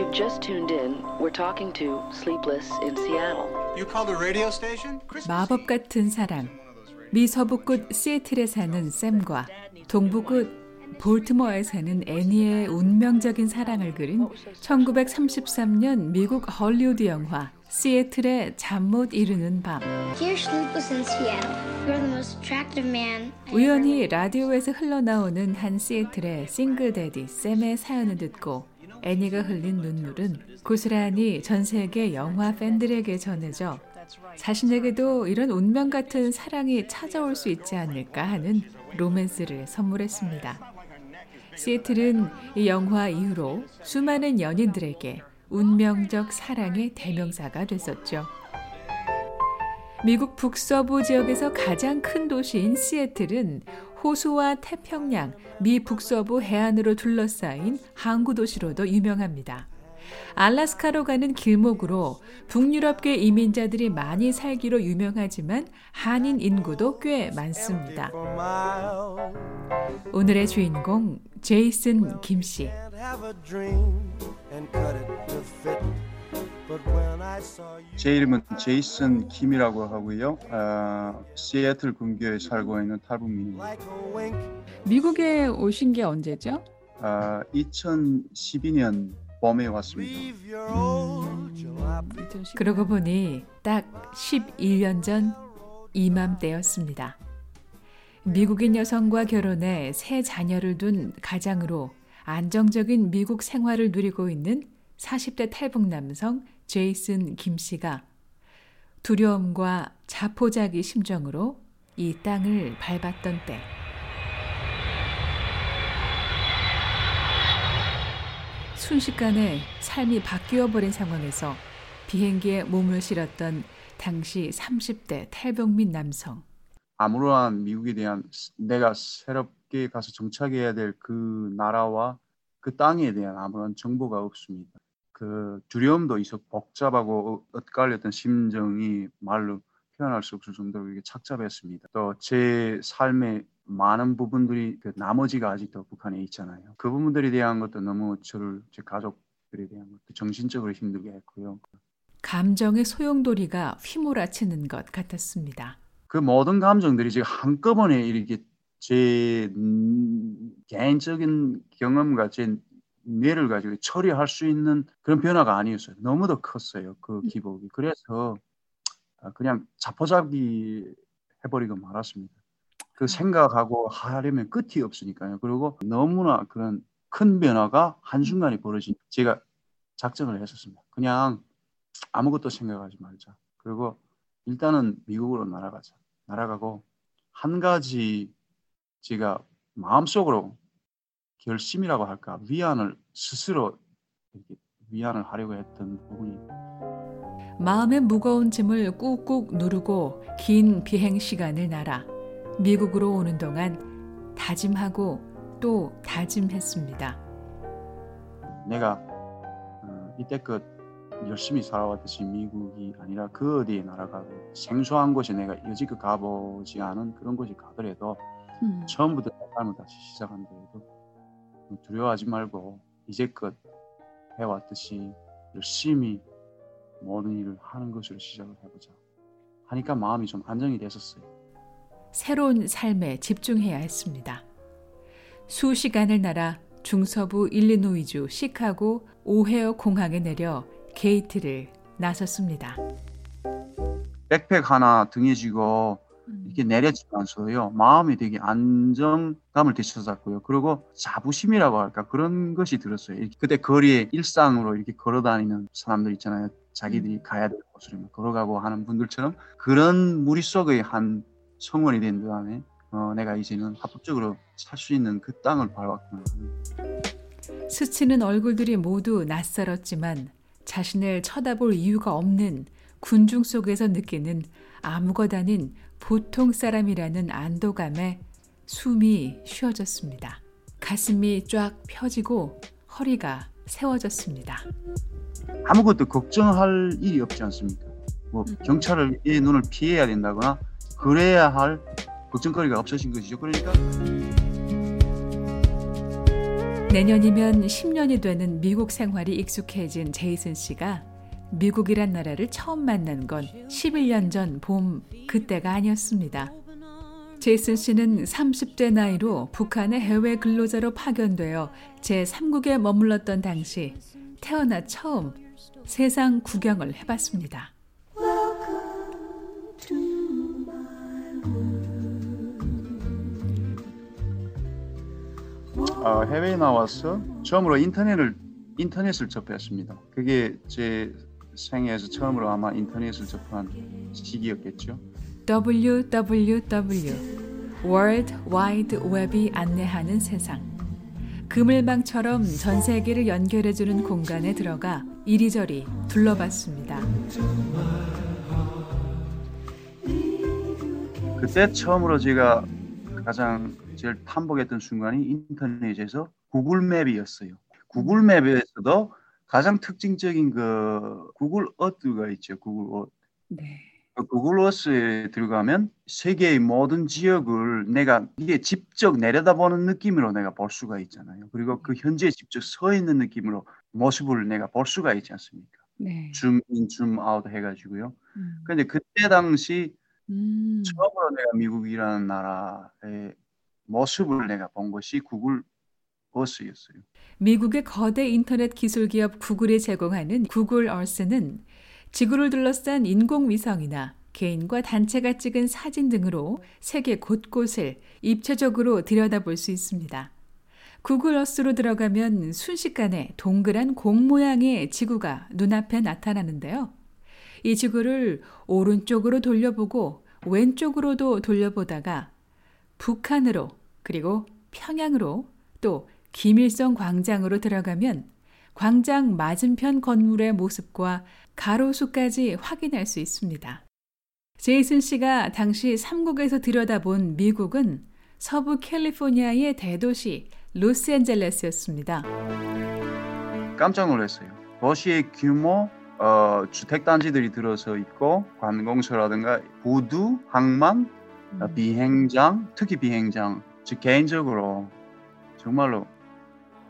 you've just tuned in, we're talking to Sleepless in Seattle. You called the radio station? 마법 같은 사랑. 미 서부 끝 시애틀에 사는 샘과 동부 끝 볼티모어에 사는 애니의 운명적인 사랑을 그린 1933년 미국 헐리우드 영화 시애틀의 잠 못 이루는 밤. Dear Sleepless in Seattle, you're the most attractive man. I 우연히 라디오에서 흘러나오는 한 시애틀의 싱글 데디 샘의 사연을 듣고 애니가 흘린 눈물은 고스란히 전 세계 영화 팬들에게 전해져 자신에게도 이런 운명 같은 사랑이 찾아올 수 있지 않을까 하는 로맨스를 선물했습니다. 시애틀은 이 영화 이후로 수많은 연인들에게 운명적 사랑의 대명사가 됐었죠. 미국 북서부 지역에서 가장 큰 도시인 시애틀은 호수와 태평양, 미 북서부 해안으로 둘러싸인 항구 도시로도 유명합니다. 알라스카로 가는 길목으로 북유럽계 이민자들이 많이 살기로 유명하지만 한인 인구도 꽤 많습니다. 오늘의 주인공 제이슨 김 씨. 제 이름은 제이슨 김이라고 하고요. 아, 시애틀 근교에 살고 있는 탈북민입니다. 미국에 오신 게 언제죠? 아, 2012년 봄에 왔습니다. 그러고 보니 딱 11년 전 이맘때였습니다. 미국인 여성과 결혼해 세 자녀를 둔 가장으로 안정적인 미국 생활을 누리고 있는 40대 탈북 남성 제이슨 김 씨가 두려움과 자포자기 심정으로 이 땅을 밟았던 때 순식간에 삶이 바뀌어 버린 상황에서 비행기에 몸을 실었던 당시 30대 탈북민 남성. 아무러한 미국에 대한 내가 새롭게 가서 정착해야 될 그 나라와 그 땅에 대한 아무런 정보가 없습니다. 그 두려움도 있었고 복잡하고 엇갈렸던 심정이 말로 표현할 수 없을 정도로 이게 착잡했습니다. 또 제 삶의 많은 부분들이 그 나머지가 아직도 북한에 있잖아요. 그 부분들에 대한 것도 너무 저를 제 가족들에 대한 것도 정신적으로 힘들게 했고요. 감정의 소용돌이가 휘몰아치는 것 같았습니다. 그 모든 감정들이 지금 한꺼번에 이렇게 제 음, 개인적인 경험과 제 뇌를 가지고 처리할 수 있는 그런 변화가 아니었어요. 너무도 컸어요. 그 기복이. 그래서 아, 그냥 자포자기 해버리고 말았습니다. 그 생각하고 하려면 끝이 없으니까요. 그리고 너무나 그런 큰 변화가 한순간에 벌어진 제가 작정을 했었습니다. 그냥 아무것도 생각하지 말자. 그리고 일단은 미국으로 날아가자. 날아가고 한 가지 제가 마음속으로 결심이라고 할까 위안을 스스로 이렇게 위안을 하려고 했던 부분이 마음의 무거운 짐을 꾹꾹 누르고 긴 비행 시간을 날아 미국으로 오는 동안 다짐하고 또 다짐했습니다. 내가 어, 이때껏 열심히 살아왔듯이 미국이 아니라 그 어디에 나라가고 생소한 곳에 내가 여지껏 가보지 않은 그런 곳에 가더라도 음. 처음부터 내 삶을 다시 시작한다 해도 두려워하지 말고 이제껏 해왔듯이 열심히 모든 일을 하는 것으로 시작을 해보자 하니까 마음이 좀 안정이 됐었어요. 새로운 삶에 집중해야 했습니다. 수시간을 날아 중서부 일리노이주 시카고 오헤어 공항에 내려 게이트를 나섰습니다. 백팩 하나 등에 지고 이렇게 내렸지만서요 마음이 되게 안정감을 되찾았고요. 그리고 자부심이라고 할까 그런 것이 들었어요. 그때 거리에 일상으로 이렇게 걸어다니는 사람들 있잖아요. 자기들이 가야 될 곳으로 걸어가고 하는 분들처럼 그런 무리 속의 한 성원이 된 다음에 어, 내가 이제는 합법적으로 살 수 있는 그 땅을 밟았구나. 스치는 얼굴들이 모두 낯설었지만 자신을 쳐다볼 이유가 없는 군중 속에서 느끼는 아무것 아닌 보통 사람이라는 안도감에 숨이 쉬어졌습니다. 가슴이 쫙 펴지고 허리가 세워졌습니다. 아무것도 걱정할 일이 없지 않습니까 뭐 경찰을 이 눈을 피해야 된다거나 그래야 할 걱정거리가 없어진 것이죠 그러니까 내년이면 10년이 되는 미국 생활이 익숙해진 제이슨 씨가 미국이란 나라를 처음 만난 건 11년 전 봄 그때가 아니었습니다. 제이슨 씨는 30대 나이로 북한의 해외 근로자로 파견되어 제3국에 머물렀던 당시 태어나 처음 세상 구경을 해봤습니다. 어, 해외에 나와서 처음으로 인터넷을 인터넷을 접했습니다. 그게 제 생애에서 처음으로 아마 인터넷을 접한 시기였겠죠. WWW World Wide Web이 안내하는 세상. 그물망처럼 전 세계를 연결해주는 공간에 들어가 이리저리 둘러봤습니다. 그때 처음으로 제가 가장 제일 탄복했던 순간이 인터넷에서 Google Map이었어요. Google Map에서도 가장 특징적인 그 Google Earth가 있죠. Google Earth. 네. 그 Google Earth에 들어가면 세계의 모든 지역을 내가 이게 직접 내려다보는 느낌으로 내가 볼 수가 있잖아요. 그리고 그 현재 직접 서 있는 느낌으로 모습을 내가 볼 수가 있지 않습니까? 네. zoom in, 줌아웃 해가지고요. 음. 근데 그때 당시 음. 처음으로 내가 미국이라는 나라의 모습을 내가 본 것이 구글 어스였어요. 미국의 거대 인터넷 기술 기업 구글이 제공하는 구글 얼스는 지구를 둘러싼 인공위성이나 개인과 단체가 찍은 사진 등으로 세계 곳곳을 입체적으로 들여다볼 수 있습니다. 구글 어스로 들어가면 순식간에 동그란 공 모양의 지구가 눈앞에 나타나는데요. 이 지구를 오른쪽으로 돌려보고 왼쪽으로도 돌려보다가 북한으로 그리고 평양으로 또 김일성 광장으로 들어가면 광장 맞은편 건물의 모습과 가로수까지 확인할 수 있습니다. 제이슨 씨가 당시 삼국에서 들여다본 미국은 서부 캘리포니아의 대도시 로스앤젤레스였습니다. 깜짝 놀랐어요. 도시의 규모, 어, 주택 단지들이 들어서 있고 관공서라든가 부두, 항만, 어, 비행장, 특히 비행장. 즉 개인적으로 정말로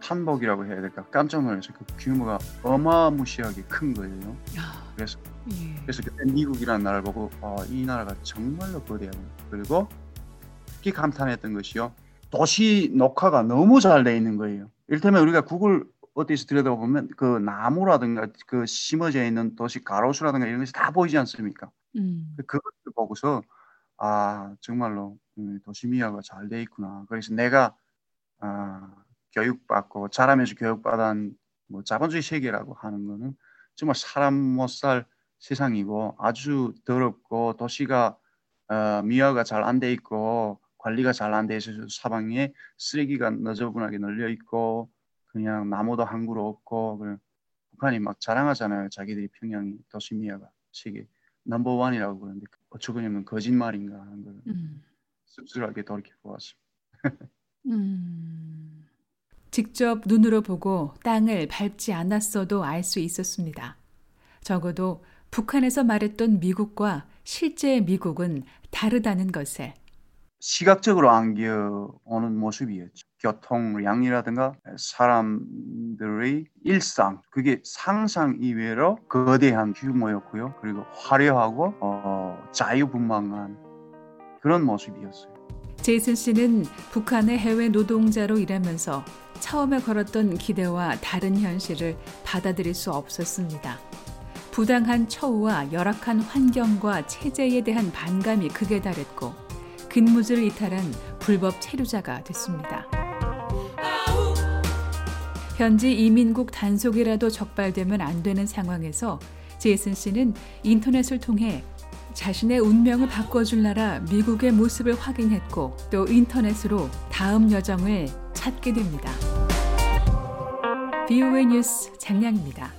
탄복이라고 해야 될까 깜짝 놀랐어요. 그 규모가 어마무시하게 큰 거예요. 그래서 예. 그래서 그때 미국이라는 나라를 보고 아, 이 나라가 정말로 거대하구나. 그리고 특히 감탄했던 것이요. 도시 녹화가 너무 잘 돼 있는 거예요. 이를테면 우리가 구글 어디서 들여다보면 그 나무라든가 그 심어져 있는 도시 가로수라든가 이런 것이 다 보이지 않습니까? 음. 그것을 보고서 아 정말로 음, 도시 미화가 잘 돼 있구나. 그래서 내가 아, 교육받고 자라면서 교육받은 뭐 자본주의 세계라고 하는 거는 정말 사람 못 살 세상이고 아주 더럽고 도시가 어, 미화가 잘 안 돼 있고 관리가 잘 안 돼 있어서 사방에 쓰레기가 너저분하게 널려 있고 그냥 나무도 한 그루 없고 그래. 북한이 막 자랑하잖아요. 자기들이 평양이 도시 미화가 세계 넘버 원이라고 그러는데 어쩌고 보면 거짓말인가 하는 걸 음. 씁쓸하게 돌이켜 보았습니다. 음. 직접 눈으로 보고 땅을 밟지 않았어도 알 수 있었습니다. 적어도 북한에서 말했던 미국과 실제 미국은 다르다는 것을. 시각적으로 안겨오는 모습이었죠. 교통량이라든가 사람들의 일상 그게 상상 이외로 거대한 규모였고요. 그리고 화려하고 어, 자유분방한 그런 모습이었어요. 제이슨 씨는 북한의 해외 노동자로 일하면서 처음에 걸었던 기대와 다른 현실을 받아들일 수 없었습니다. 부당한 처우와 열악한 환경과 체제에 대한 반감이 극에 달했고 근무지를 이탈한 불법 체류자가 됐습니다. 현지 이민국 단속이라도 적발되면 안 되는 상황에서 제이슨 씨는 인터넷을 통해 자신의 운명을 바꿔줄 나라 미국의 모습을 확인했고 또 인터넷으로 다음 여정을 찾게 됩니다. BOA 뉴스 장량입니다.